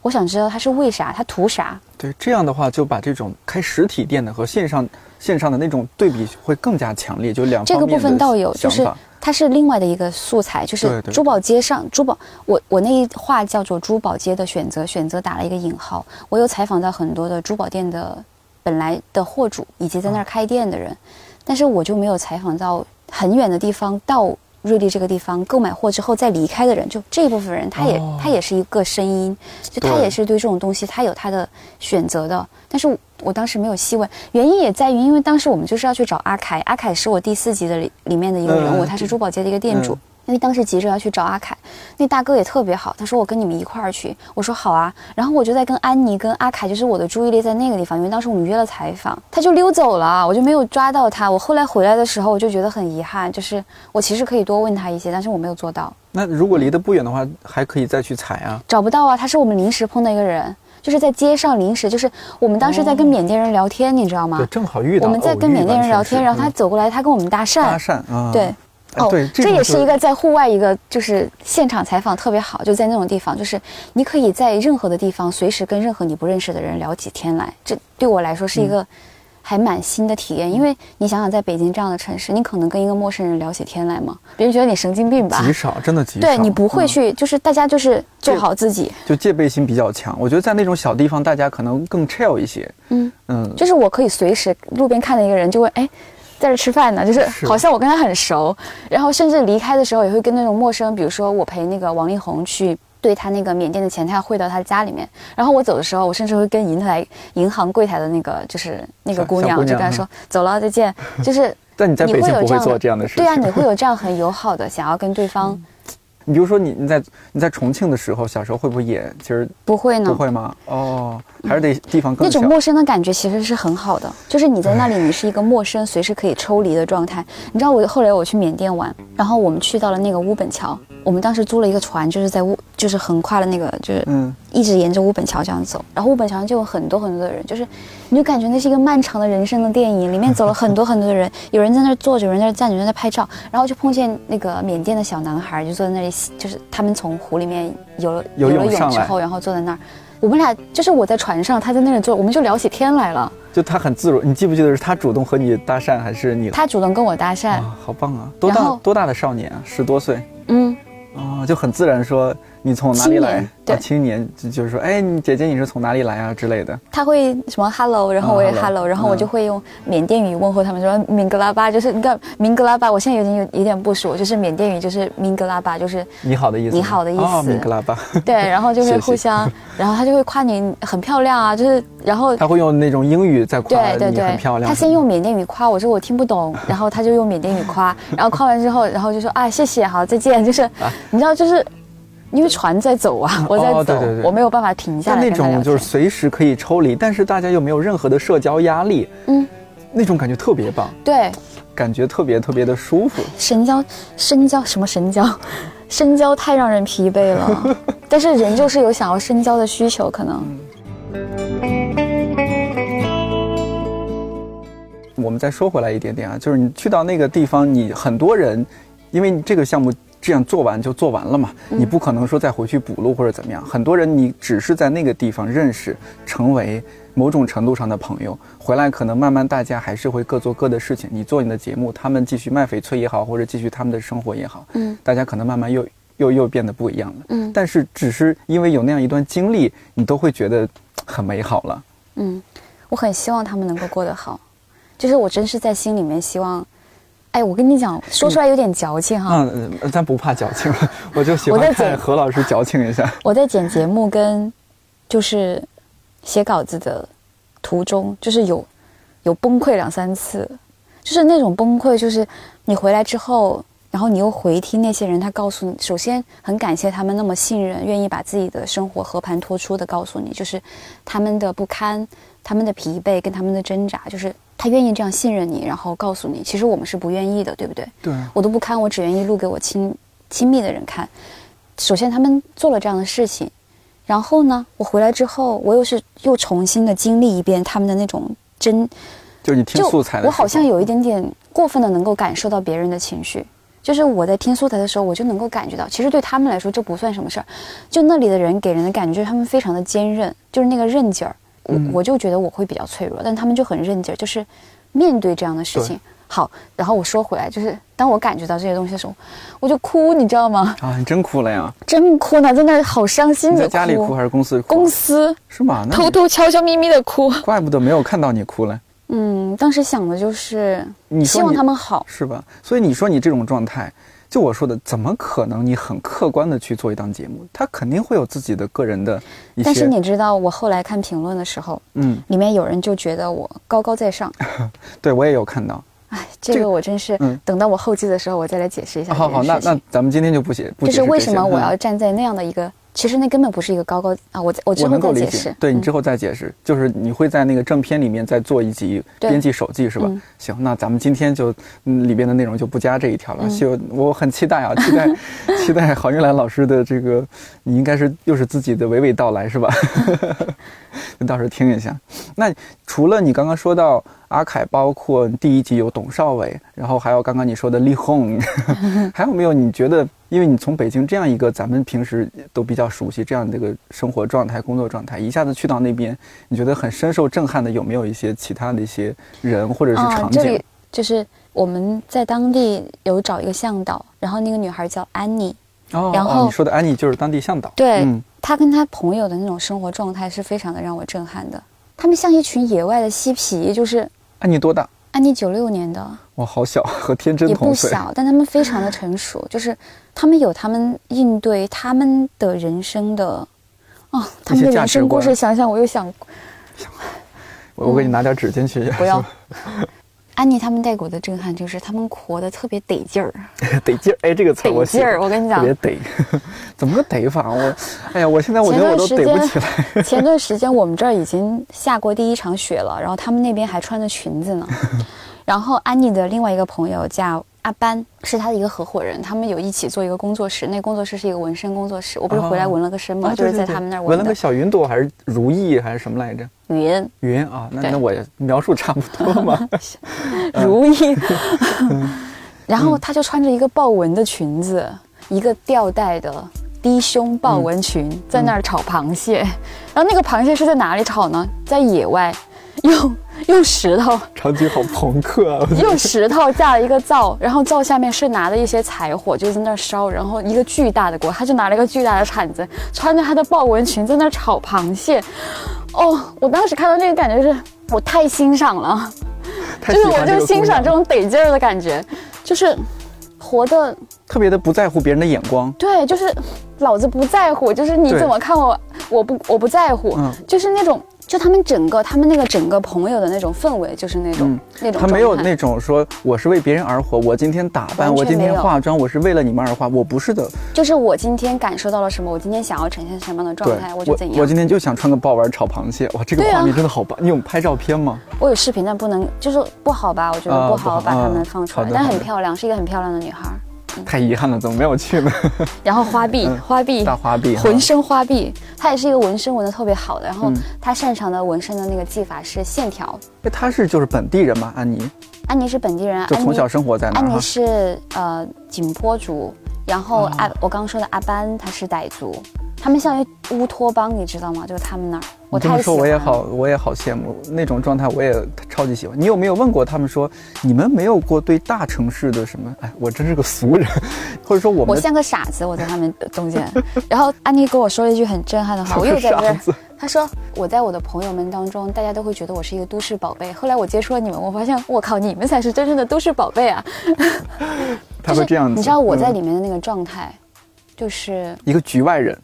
我想知道他是为啥，他图啥？对这样的话，就把这种开实体店的和线上线上的那种对比会更加强烈，就两这个部分倒有，就是它是另外的一个素材，就是珠宝街上珠宝，我我那一话叫做珠宝街的选择，选择打了一个引号。我有采访到很多的珠宝店的本来的货主以及在那儿开店的人，但是我就没有采访到很远的地方到。瑞丽这个地方购买货之后再离开的人，就这一部分人，他也、哦。他也是一个声音，就他也是对这种东西他有他的选择的。但是我我当时没有细问，原因也在于，因为当时我们就是要去找阿凯，阿凯是我第四集的里里面的一个人物，嗯。他是珠宝街的一个店主。嗯因为当时急着要去找阿凯，那大哥也特别好，他说我跟你们一块儿去，我说好啊，然后我就在跟安妮跟阿凯，就是我的注意力在那个地方，因为当时我们约了采访，他就溜走了，我就没有抓到他。我后来回来的时候，我就觉得很遗憾，就是我其实可以多问他一些，但是我没有做到，那如果离得不远的话，还可以再去采啊。找不到啊。他是我们临时碰到一个人，就是在街上临时，就是我们当时在跟缅甸人聊天，你知道吗对，？正好遇到。我们在跟缅甸人聊天，然后他嗯走过来，他跟我们搭讪，搭讪啊，对。哎哦，对，这也是一个在户外一个就是现场采访特别好，就在那种地方，就是你可以在任何的地方随时跟任何你不认识的人聊起天来，这对我来说是一嗯个还蛮新的体验。因为你想想，在北京这样的城市，你可能跟一个陌生人聊起天来吗？别人觉得你神经病吧？极少，真的极 少。对你不会嗯去，就是大家就是做好自己。就戒备心比较强。我觉得在那种小地方，大家可能更 chill 一些。嗯，嗯，就是我可以随时路边看到一个人就问，哎。在这吃饭呢，就是是好像我跟他很熟，然后甚至离开的时候也会跟那种陌生，比如说我陪那个王力宏去对他那个缅甸的钱，他要汇到他家里面。然后我走的时候，我甚至会跟银台银行柜台的那个就是那个姑娘，就跟他说走了再见，就是但你在北京不会会有这样的做这样的事。对啊，你会有这样很友好的想要跟对方，你比如说你你在你在重庆的时候，小时候会不会也其实不会呢不？会吗？哦，还是得地方更小那种。陌生的感觉其实是很好的，就是你在那里，你是一个陌生、随时可以抽离的状态。你知道我后来我去缅甸玩，然后我们去到了那个乌本桥，我们当时租了一个船，就是在乌，就是横跨了那个，就是嗯，一直沿着乌本桥这样走，然后乌本桥上就有很多很多的人，就是你就感觉那是一个漫长的人生的电影，里面走了很多很多的人，有人在那儿坐着，有人在那儿站着，有人在拍照，然后就碰见那个缅甸的小男孩，就坐在那里，就是他们从湖里面游了游泳了泳之后，然后坐在那儿。我们俩就是我在船上，他在那里坐，我们就聊起天来了。就他很自如。你记不记得是他主动和你搭讪，还是你？他主动跟我搭讪，啊，好棒啊！多大多大的少年啊？十多岁嗯，啊，就很自然说你从哪里来？对啊，青年就就是说，哎，你姐姐你是从哪里来啊之类的。他会什么 hello，然后我也啊，hello，hello，、然后我嗯就会用缅甸语问候他们，说明格拉巴，就是你看明格拉巴，我现在已经有有点不熟，就是缅甸语就是明格拉巴，就是你好的意思，你好的意思哦，明格拉巴，对，然后就会谢谢互相，然后他就会夸你很漂亮啊，就是然后他会用那种英语在夸你对对对很漂，亮。他先用缅甸语夸我说我听不懂，然后他就用缅甸语夸，然后夸完之后，然后就说啊谢谢好再见，就是、你知道就是。因为船在走啊，我在走，哦对对对我没有办法停下但那种就是随时可以抽离，但是大家又没有任何的社交压力，嗯，那种感觉特别棒，对，感觉特别特别的舒服。深交，深交什么深交？深交太让人疲惫了，但是人就是有想要深交的需求，可能。我们再说回来一点点啊，就是你去到那个地方，你很多人，因为你这个项目这样做完就做完了嘛，你不可能说再回去补录或者怎么样。很多人你只是在那个地方认识，成为某种程度上的朋友，回来可能慢慢大家还是会各做各的事情。你做你的节目，他们继续卖翡翠也好，或者继续他们的生活也好，嗯大家可能慢慢又又又变得不一样了。嗯但是只是因为有那样一段经历，你都会觉得很美好了。嗯，我很希望他们能够过得好，就是我真是在心里面希望。哎，我跟你讲，说出来有点矫情哈。嗯，呃咱不怕矫情，我就喜欢看何老师矫情一下。我在剪节目跟就是写稿子的途中，就是有有崩溃两三次，就是那种崩溃，就是你回来之后，然后你又回听那些人，他告诉你，首先很感谢他们那么信任，愿意把自己的生活和盘托出的告诉你，就是他们的不堪、他们的疲惫跟他们的挣扎，就是他愿意这样信任你，然后告诉你，其实我们是不愿意的，对不对？对，我都不看，我只愿意录给我亲亲密的人看。首先，他们做了这样的事情，然后呢，我回来之后，我又是又重新的经历一遍他们的那种真，就是你听就素材的时候，我好像有一点点过分的能够感受到别人的情绪。就是我在听素材的时候，我就能够感觉到，其实对他们来说这不算什么事儿。就那里的人给人的感觉就是他们非常的坚韧，就是那个韧劲儿。我、嗯我就觉得我会比较脆弱，但他们就很韧劲儿，就是面对这样的事情。好，然后我说回来，就是当我感觉到这些东西的时候，我就哭，你知道吗？啊，你真哭了呀？真哭呢，在那儿好伤心的在家里哭还是公司哭？公司是吗？偷偷悄悄咪咪的哭。怪不得没有看到你哭了。嗯，当时想的就是你希望他们好。是吧？所以你说你这种状态，就我说的，怎么可能你很客观的去做一档节目？他肯定会有自己的个人的一些。但是你知道，我后来看评论的时候，嗯，里面有人就觉得我高高在上。对我也有看到。哎，这这个个我真是嗯等到我后期的时候，我再来解释一下好好，那。那咱们今天就不写，不就是为什么我要嗯站在那样的一个，其实那根本不是一个高高啊，我我之后我能够理再解释。对你之后再解释，就是你会在那个正片里面再做一集编辑手记是吧？嗯行，那咱们今天就嗯里边的内容就不加这一条了。嗯就我很期待啊，期待 期待郝云兰老师的这个，你应该是又是自己的娓娓道来是吧？你到时候听一下。那除了你刚刚说到阿凯，包括第一集有董少伟，然后还有刚刚你说的李红，还有没有你觉得，因为你从北京这样一个咱们平时都比较熟悉这样的一个生活状态、工作状态，一下子去到那边，你觉得很深受震撼的，有没有一些其他的一些人或者是啊，场景？这里就是我们在当地有找一个向导，然后那个女孩叫安妮，哦，然后哦你说的安妮就是当地向导，对嗯，她跟她朋友的那种生活状态是非常的让我震撼的。他们像一群野外的嬉皮，就是安妮多大？安妮九六年的，哇，好小，和天真也同岁。不小，但他们非常的成熟，就是他们有他们应对他们的人生的，哦，他们的人生故事，想想我又想，我我给你拿点纸巾去。不要。安妮他们带给我的震撼就是他们活得特别得劲儿，得劲儿，哎，这个词得劲儿。我跟你讲特别，得，怎么个得法？我，哎呀，我现在我觉得我都得不起来。前段时间我们这儿已经下过第一场雪了，然后他们那边还穿着裙子呢。然后安妮的另外一个朋友叫阿班，是他的一个合伙人，他们有一起做一个工作室，那工作室是一个纹身工作室。我不是回来纹了个身吗？啊就是在他们那儿纹了个小云朵，还是如意，还是什么来着？云云啊，那那我也描述差不多嘛。如意。然后他就穿着一个豹纹的裙子，一个吊带的低胸豹纹裙，在那儿炒螃蟹。然后那个螃蟹是在哪里炒呢？在野外，用用石头。场景好朋克啊！用石头架了一个灶，然后灶下面是拿了一些柴火，就在那烧，然后一个巨大的锅，他就拿了一个巨大的铲子，穿着他的豹纹裙在那炒螃蟹。哦，我当时看到那个感觉是，我太欣赏了，太就是我就欣赏这种得劲儿的感觉，就是活的特别的不在乎别人的眼光。对，就是老子不在乎，就是你怎么看我，我不我不在乎，嗯就是那种。就他们整个，他们那个整个朋友的那种氛围，就是那种、嗯那种他没有那种说我是为别人而活，我今天打扮，我今天化妆，我是为了你们而化，我不是的。就是我今天感受到了什么，我今天想要呈现什么样的状态，我就怎样。我今天就想穿个豹纹炒螃蟹，哇，这个画面真的好棒！你有拍照片吗？我有视频，但不能，就是不好吧？我觉啊得不好把它们放出来，但很漂亮，是一个很漂亮的女孩。太遗憾了，怎么没有去呢？然后花臂，嗯花臂，大花臂浑身花臂，他也是一个纹身纹的特别好的。然后他擅长的纹身的那个技法是线条。哎，他是就是本地人吗，安妮安妮是本地人，就从小生活在那儿安妮。是呃景颇族，然后哦阿、我刚刚说的阿班他是傣族，他们像乌托邦，你知道吗？就是他们那儿，我这么说。我也好，我也好羡慕那种状态，我也超级喜欢。你有没有问过他们说，你们没有过对大城市的什么？哎，我真是个俗人，或者说我们我像个傻子，我在他们中间。然后安妮跟我说了一句很震撼的话，我又在这儿傻子。她说我在我的朋友们当中，大家都会觉得我是一个都市宝贝。后来我接触了你们，我发现我靠，你们才是真正的都市宝贝啊！他会这样子。你知道我在嗯里面的那个状态，就是一个局外人，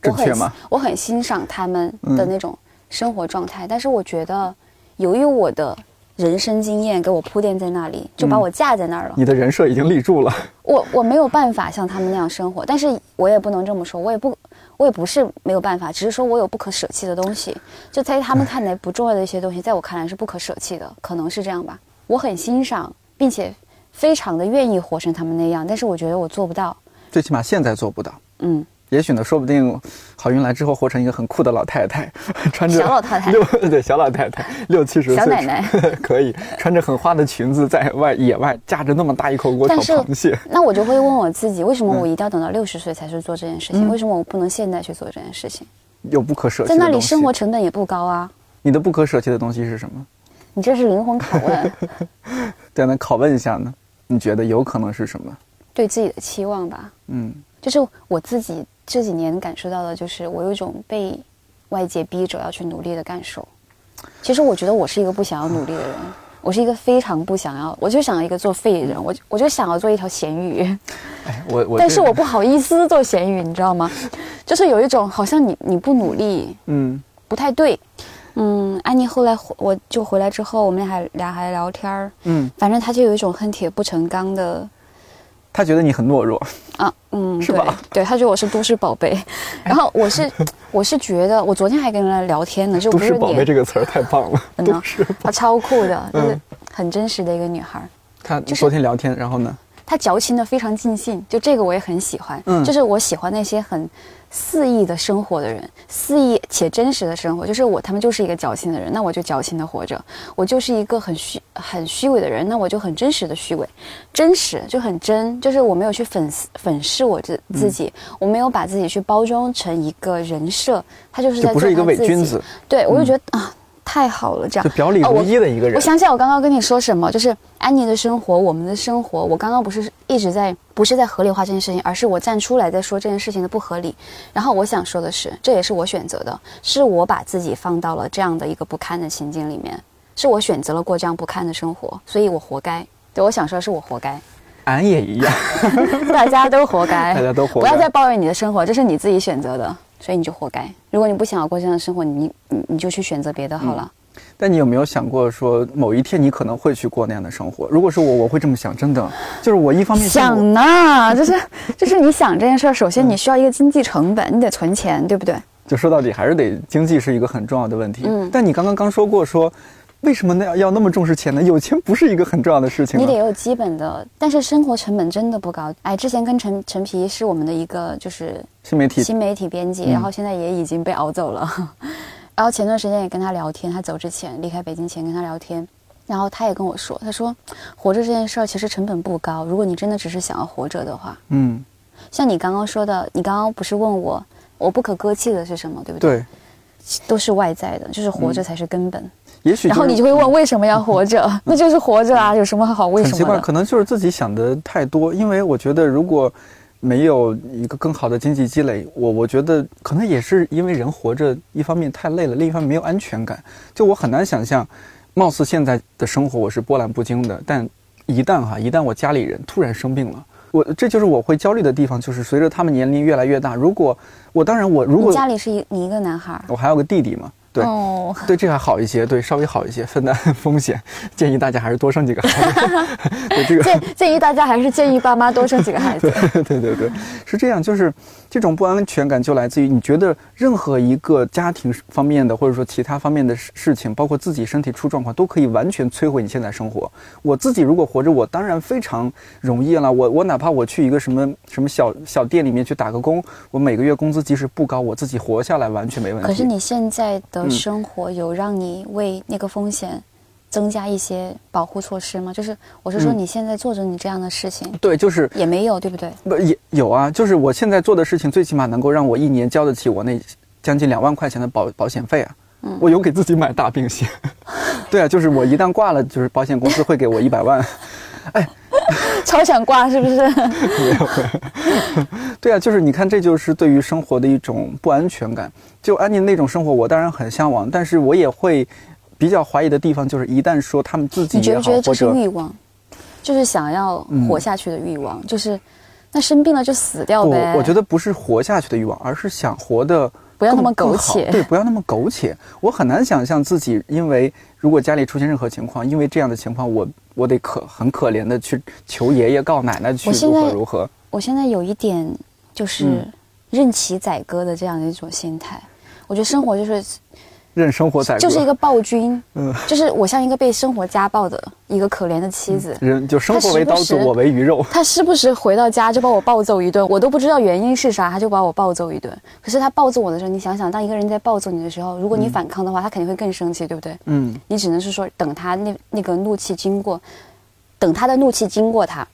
正确吗？我很欣赏他们的那种生活状态，但是我觉得由于我的人生经验给我铺垫在那里，就把嗯我架在那儿了。你的人设已经立住了。我我没有办法像他们那样生活，但是我也不能这么说，我也不我也不是没有办法，只是说我有不可舍弃的东西，就在他们看来不重要的一些东西，在我看来是不可舍弃的，可能是这样吧。我很欣赏，并且非常的愿意活成他们那样，但是我觉得我做不到。最起码现在做不到。嗯，也许呢，说不定好运来之后活成一个很酷的老太太，穿着小老太太六 对小老太太 六七十岁小奶奶可以穿着很花的裙子在外野外架着那么大一口锅炒螃蟹，那我就会问我自己，为什么嗯我一定要等到六十岁才去做这件事情？为什么我不能现在去做这件事情？有不可舍弃在。那里生活成本也不高啊。你的不可舍弃的东西是什么？你这是灵魂拷问，对，那拷问一下呢？你觉得有可能是什么？对自己的期望吧。嗯，就是我自己这几年感受到的，就是我有一种被外界逼着要去努力的感受。其实我觉得我是一个不想要努力的人，我是一个非常不想要，我就想要一个做废人，我我就想要做一条咸鱼，哎，我我但是我不好意思做咸鱼，你知道吗？就是有一种好像你你不努力嗯不太对。嗯，安妮后来我就回来之后，我们俩还俩还聊天儿，嗯，反正他就有一种恨铁不成钢的他觉得你很懦弱，啊，嗯，是吧对，对他觉得我是都市宝贝，然后我是我是觉得，我昨天还跟人家聊天呢，就都不是宝贝这个词儿太棒了，真 的。她超酷的，就是嗯很真实的一个女孩儿。他就是昨天聊天，然后呢？她矫情的非常尽兴，就这个我也很喜欢。嗯就是我喜欢那些很肆意的生活的人，肆意且真实的生活。就是我他们就是一个矫情的人，那我就矫情的活着；我就是一个很虚很虚伪的人，那我就很真实的虚伪。真实就很真，就是我没有去粉饰粉饰我自自己，我没有把自己去包装成一个人设，他就是不是一个伪君子，对我就觉得、啊，太好了，这样就表里如一的一个人。我想起来，我刚刚跟你说什么，就是安妮的生活，我们的生活。我刚刚不是一直在，不是在合理化这件事情，而是我站出来在说这件事情的不合理。然后我想说的是，这也是我选择的，是我把自己放到了这样的一个不堪的情境里面，是我选择了过这样不堪的生活，所以我活该。对我想说的，是我活该，俺也一样，大家都活该，大家都活该。不要再抱怨你的生活，这是你自己选择的，所以你就活该。如果你不想要过这样的生活，你你你就去选择别的好了。但你有没有想过，说某一天你可能会去过那样的生活？如果是我，我会这么想，真的，就是我一方面想呢，就是就是你想这件事儿，首先你需要一个经济成本，你得存钱，对不对？就说到底还是得经济是一个很重要的问题。嗯，但你刚刚刚说过说，为什么那要那么重视钱呢？有钱不是一个很重要的事情。你得有基本的，但是生活成本真的不高。哎，之前跟陈陈皮是我们的一个就是新媒体新媒体编辑，然后现在也已经被熬走了。然后前段时间也跟他聊天，他走之前离开北京前跟他聊天，然后他也跟我说，他说活着这件事儿其实成本不高，如果你真的只是想要活着的话，嗯，像你刚刚说的，你刚刚不是问我我不可割弃的是什么，对不对？对，都是外在的，就是活着才是根本。也许，然后你就会问为什么要活着？那就是活着啊，有什么好为什么？很奇怪，可能就是自己想的太多，因为我觉得如果。没有一个更好的经济积累，我我觉得可能也是因为人活着，一方面太累了，另一方面没有安全感。就我很难想象，貌似现在的生活我是波澜不惊的，但一旦哈，一旦我家里人突然生病了，我这就是我会焦虑的地方。就是随着他们年龄越来越大，如果我当然我如果家里是一你一个男孩，我还有个弟弟嘛。对，对，这还好一些，对，稍微好一些，分担 风险。建议大家还是多生几个孩子。对，这个建建议大家还是建议爸妈多生几个孩子。对对对对，是这样，就是这种不安全感就来自于你觉得任何一个家庭方面的或者说其他方面的事事情，包括自己身体出状况，都可以完全摧毁你现在生活。我自己如果活着，我当然非常容易了。我我哪怕我去一个什么什么小小店里面去打个工，我每个月工资即使不高，我自己活下来完全没问题。可是你现在的。生活有让你为那个风险增加一些保护措施吗？就是我是说，你现在做着你这样的事情，对，就是也没有，对不对？不也有啊？就是我现在做的事情，最起码能够让我一年交得起我那将近两万块钱的保保险费啊。嗯，我有给自己买大病险。对啊，就是我一旦挂了，就是保险公司会给我一百万。哎。超想挂是不是？没有。对啊，就是你看，这就是对于生活的一种不安全感。就安妮那种生活，我当然很向往，但是我也会比较怀疑的地方，就是一旦说他们自己，你觉不觉得这是欲望？就是想要活下去的欲望，就是那生病了就死掉呗。我觉得不是活下去的欲望，而是想活的。不要那么苟且，对，不要那么苟且。我很难想象自己，因为如果家里出现任何情况，因为这样的情况，我我得可很可怜的去求爷爷告奶奶去如何如何。我现在有一点就是任其宰割的这样的一种心态，我觉得生活就是。任生活宰割，就是一个暴君，嗯，就是我像一个被生活家暴的一个可怜的妻子。人就生活为刀俎，我为鱼肉。他时不时回到家就把我暴揍一顿，我都不知道原因是啥，他就把我暴揍一顿。可是他暴揍我的时候，你想想，当一个人在暴揍你的时候，如果你反抗的话，他肯定会更生气，对不对？嗯，你只能是说等他那那个怒气经过，等他的怒气经过他，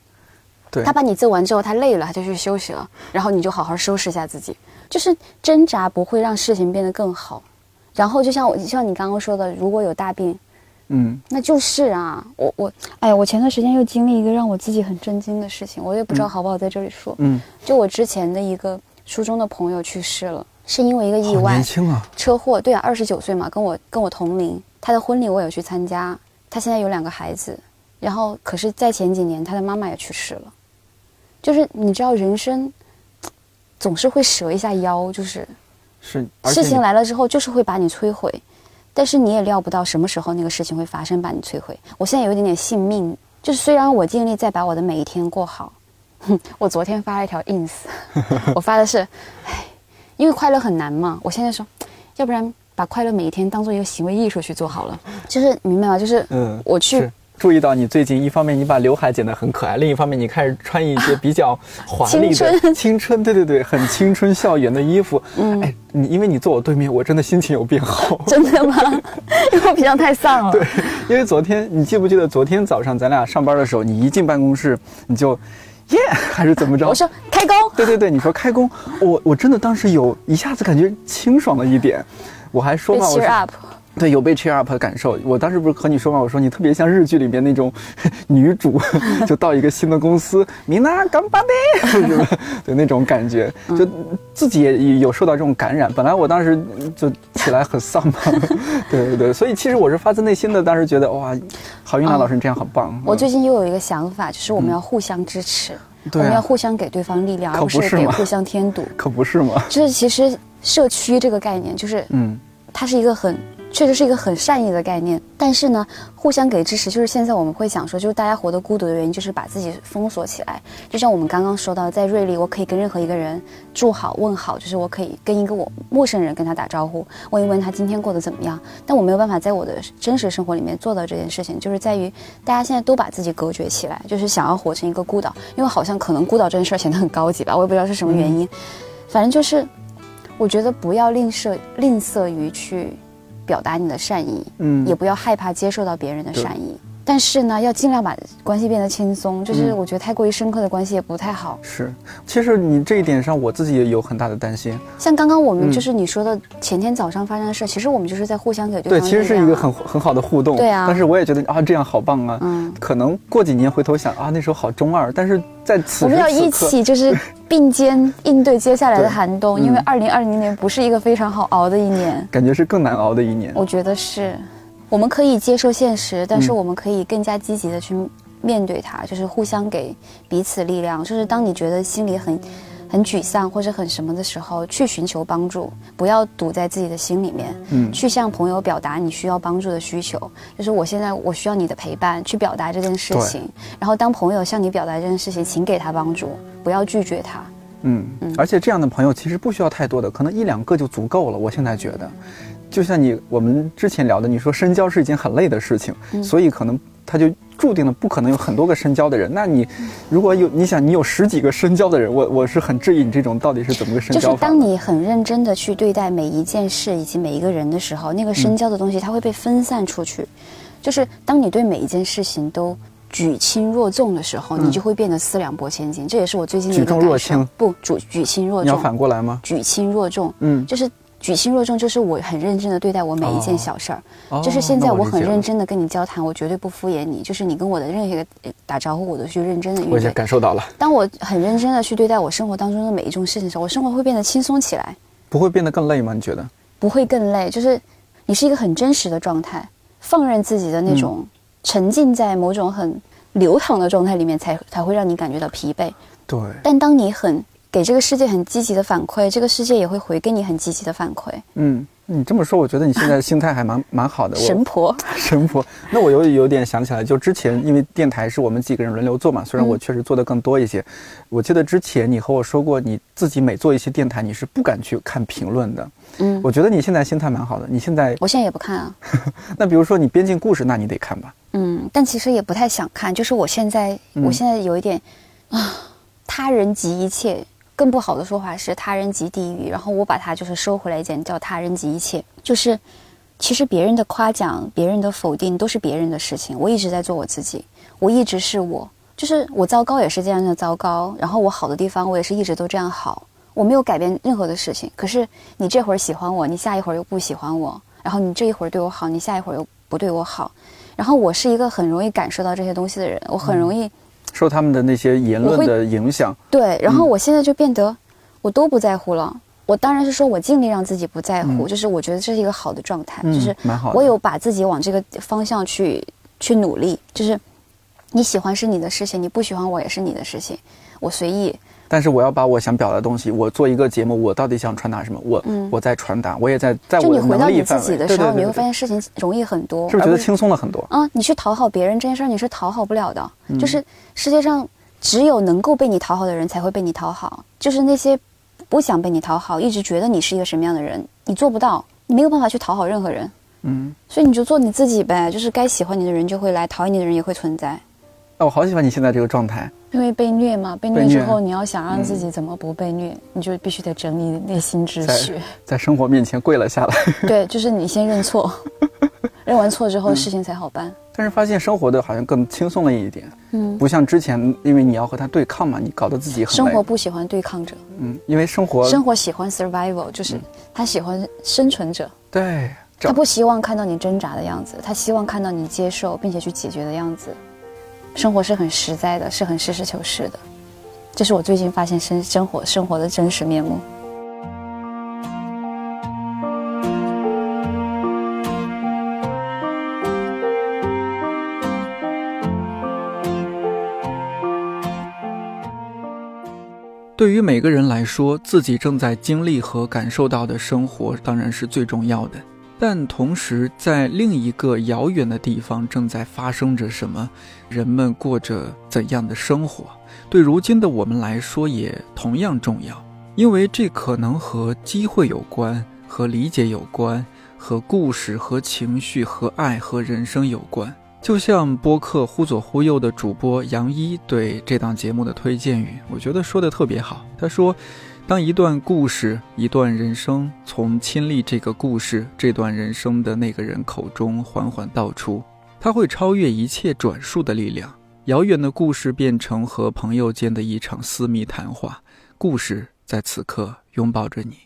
对，他把你揍完之后，他累了，他就去休息了，然后你就好好收拾一下自己。就是挣扎不会让事情变得更好。然后就像我，就像你刚刚说的，如果有大病，嗯，那就是啊，我我，哎呀，我前段时间又经历一个让我自己很震惊的事情，我也不知道好不好在这里说，嗯，就我之前的一个初中的朋友去世了，是因为一个意外，年轻啊，车祸，对啊，二十九岁嘛，跟我跟我同龄，他的婚礼我有去参加，他现在有两个孩子，然后可是，在前几年他的妈妈也去世了，就是你知道人生总是会折一下腰，就是。是事情来了之后，就是会把你摧毁，但是你也料不到什么时候那个事情会发生，把你摧毁。我现在有一点点信命，就是虽然我尽力在把我的每一天过好，我昨天发了一条 ins，我发的是，唉，因为快乐很难嘛。我现在说，要不然把快乐每一天当做一个行为艺术去做好了，就是明白吗？就是嗯，我去。注意到你最近一方面你把刘海剪得很可爱，另一方面你开始穿一些比较华丽的青春，对对对，很青春校园的衣服。嗯，哎，你因为你坐我对面，我真的心情有变好。真的吗？因为我平常太丧了。对，因为昨天你记不记得昨天早上咱俩上班的时候，你一进办公室你就耶还是怎么着？我说开工。对对对，你说开工，我我真的当时有一下子感觉清爽了一点。我还说嘛，我说。对，有被 cheer up 的感受。我当时不是和你说吗？我说你特别像日剧里面那种 女主，就到一个新的公司，米娜干巴的，是吧？对那种感觉，就自己也有受到这种感染。本来我当时就起来很丧嘛，对对对。所以其实我是发自内心的，当时觉得哇，郝云娜老师你这样很棒。我最近又有一个想法，就是我们要互相支持，我们要互相给对方力量，而不是给互相添堵。可不是吗？就是其实社区这个概念，就是嗯，它是一个很。确实是一个很善意的概念，但是呢，互相给支持，就是现在我们会想说，就是大家活得孤独的原因，就是把自己封锁起来。就像我们刚刚说到，在瑞丽，我可以跟任何一个人住好、问好，就是我可以跟一个我陌生人跟他打招呼，问一问他今天过得怎么样。但我没有办法在我的真实生活里面做到这件事情，就是在于大家现在都把自己隔绝起来，就是想要活成一个孤岛，因为好像可能孤岛这件事显得很高级吧，我也不知道是什么原因。反正就是，我觉得不要吝啬吝啬于去。表达你的善意，嗯，也不要害怕接受到别人的善意，但是呢，要尽量把关系变得轻松。就是我觉得太过于深刻的关系也不太好。是，其实你这一点上，我自己也有很大的担心。像刚刚我们就是你说的前天早上发生的事，其实我们就是在互相给对方。对，其实是一个很很好的互动。对啊。但是我也觉得啊，这样好棒啊。嗯。可能过几年回头想啊，那时候好中二。但是在此我们要一起就是并肩应对接下来的寒冬，因为二零二零年不是一个非常好熬的一年，感觉是更难熬的一年。我觉得是，我们可以接受现实，但是我们可以更加积极的去面对它，就是互相给彼此力量。就是当你觉得心里很很沮丧或者很什么的时候，去寻求帮助，不要堵在自己的心里面，嗯，去向朋友表达你需要帮助的需求。就是我现在我需要你的陪伴，去表达这件事情。然后当朋友向你表达这件事情，请给他帮助，不要拒绝他。嗯，而且这样的朋友其实不需要太多的，可能一两个就足够了。我现在觉得，就像你我们之前聊的，你说深交是一件很累的事情，所以可能他就注定了不可能有很多个深交的人。那你如果有你想你有十几个深交的人，我我是很质疑你这种到底是怎么个深交法。就是当你很认真的去对待每一件事以及每一个人的时候，那个深交的东西它会被分散出去。就是当你对每一件事情都。举轻若重的时候，你就会变得思量拨千斤。这也是我最近的一个感受。举重若轻，不举举轻若重。你要反过来吗？举轻若重，嗯，就是举轻若重，就是我很认真的对待我每一件小事儿。就是现在我很认真的跟你交谈，我绝对不敷衍你。就是你跟我的任何一个打招呼，我都去认真的。我已经感受到了。当我很认真的去对待我生活当中的每一种事情的时候，我生活会变得轻松起来。不会变得更累吗？你觉得？不会更累，就是你是一个很真实的状态，放任自己的那种，沉浸在某种很。流淌的状态里面，才才会让你感觉到疲惫。对。但当你很给这个世界很积极的反馈，这个世界也会回给你很积极的反馈。嗯，你这么说，我觉得你现在心态还蛮 蛮好的。神婆，神婆。那我有有点想起来，就之前因为电台是我们几个人轮流做嘛，虽然我确实做的更多一些。我记得之前你和我说过，你自己每做一些电台，你是不敢去看评论的。嗯。我觉得你现在心态蛮好的。你现在？我现在也不看啊。那比如说你编进故事，那你得看吧。嗯，但其实也不太想看。就是我现在，我现在有一点啊，他人及一切，更不好的说法是他人即地狱。然后我把它就是收回来一点，叫他人即一切。就是其实别人的夸奖、别人的否定都是别人的事情。我一直在做我自己，我一直是我。就是我糟糕也是这样的糟糕，然后我好的地方我也是一直都这样好。我没有改变任何的事情。可是你这会儿喜欢我，你下一会儿又不喜欢我。然后你这一会儿对我好，你下一会儿又不对我好。然后我是一个很容易感受到这些东西的人，我很容易受他们的那些言论的影响。对，然后我现在就变得我都不在乎了。我当然是说我尽力让自己不在乎，就是我觉得这是一个好的状态，就是我有把自己往这个方向去去努力。就是你喜欢是你的事情，你不喜欢我也是你的事情，我随意。但是我要把我想表达的东西，我做一个节目，我到底想传达什么？我我在传达，我也在在我的能力范围。的时候，你会发现事情容易很多，是不是觉得轻松了很多？啊，你去讨好别人这件事儿，你是讨好不了的。就是世界上只有能够被你讨好的人才会被你讨好，就是那些不想被你讨好，一直觉得你是一个什么样的人，你做不到，你没有办法去讨好任何人。嗯，所以你就做你自己呗，就是该喜欢你的人就会来，讨厌你的人也会存在。啊，我好喜欢你现在这个状态。因为被虐嘛，被虐之后，你要想让自己怎么不被虐，你就必须得整理内心秩序，在生活面前跪了下来。对，就是你先认错，认完错之后，事情才好办。但是发现生活的好像更轻松了一点，嗯，不像之前，因为你要和他对抗嘛，你搞得自己很。生活不喜欢对抗者，嗯，因为生活生活喜欢 survival，就是他喜欢生存者。对。他不希望看到你挣扎的样子，他希望看到你接受并且去解决的样子。生活是很实在的，是很实事求是的，这是我最近发现生生活生活的真实面目。对于每个人来说，自己正在经历和感受到的生活当然是最重要的。但同时，在另一个遥远的地方正在发生着什么，人们过着怎样的生活，对如今的我们来说也同样重要。因为这可能和机会有关，和理解有关，和故事、和情绪、和爱、和人生有关。就像播客忽左忽右的主播杨一对这档节目的推荐语，我觉得说的特别好。他说：“当一段故事、一段人生从亲历这个故事、这段人生的那个人口中缓缓道出，它会超越一切转述的力量。遥远的故事变成和朋友间的一场私密谈话，故事在此刻拥抱着你。”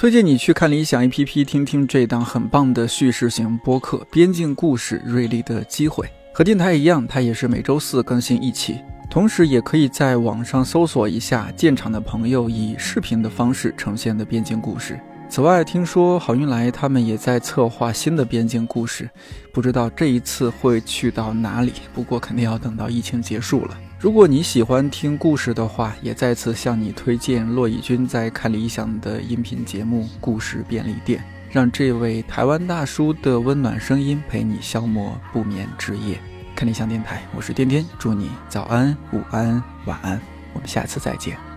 推荐你去看理想 APP，听听这档很棒的叙事型播客《边境故事：锐利的机会》。和电台一样，它也是每周四更新一期。同时，也可以在网上搜索一下建厂的朋友以视频的方式呈现的边境故事。此外，听说好运来他们也在策划新的边境故事，不知道这一次会去到哪里。不过，肯定要等到疫情结束了。如果你喜欢听故事的话，也再次向你推荐骆以军在看理想的音频节目《故事便利店》，让这位台湾大叔的温暖声音陪你消磨不眠之夜。看理想电台，我是天天，祝你早安、午安、晚安，我们下次再见。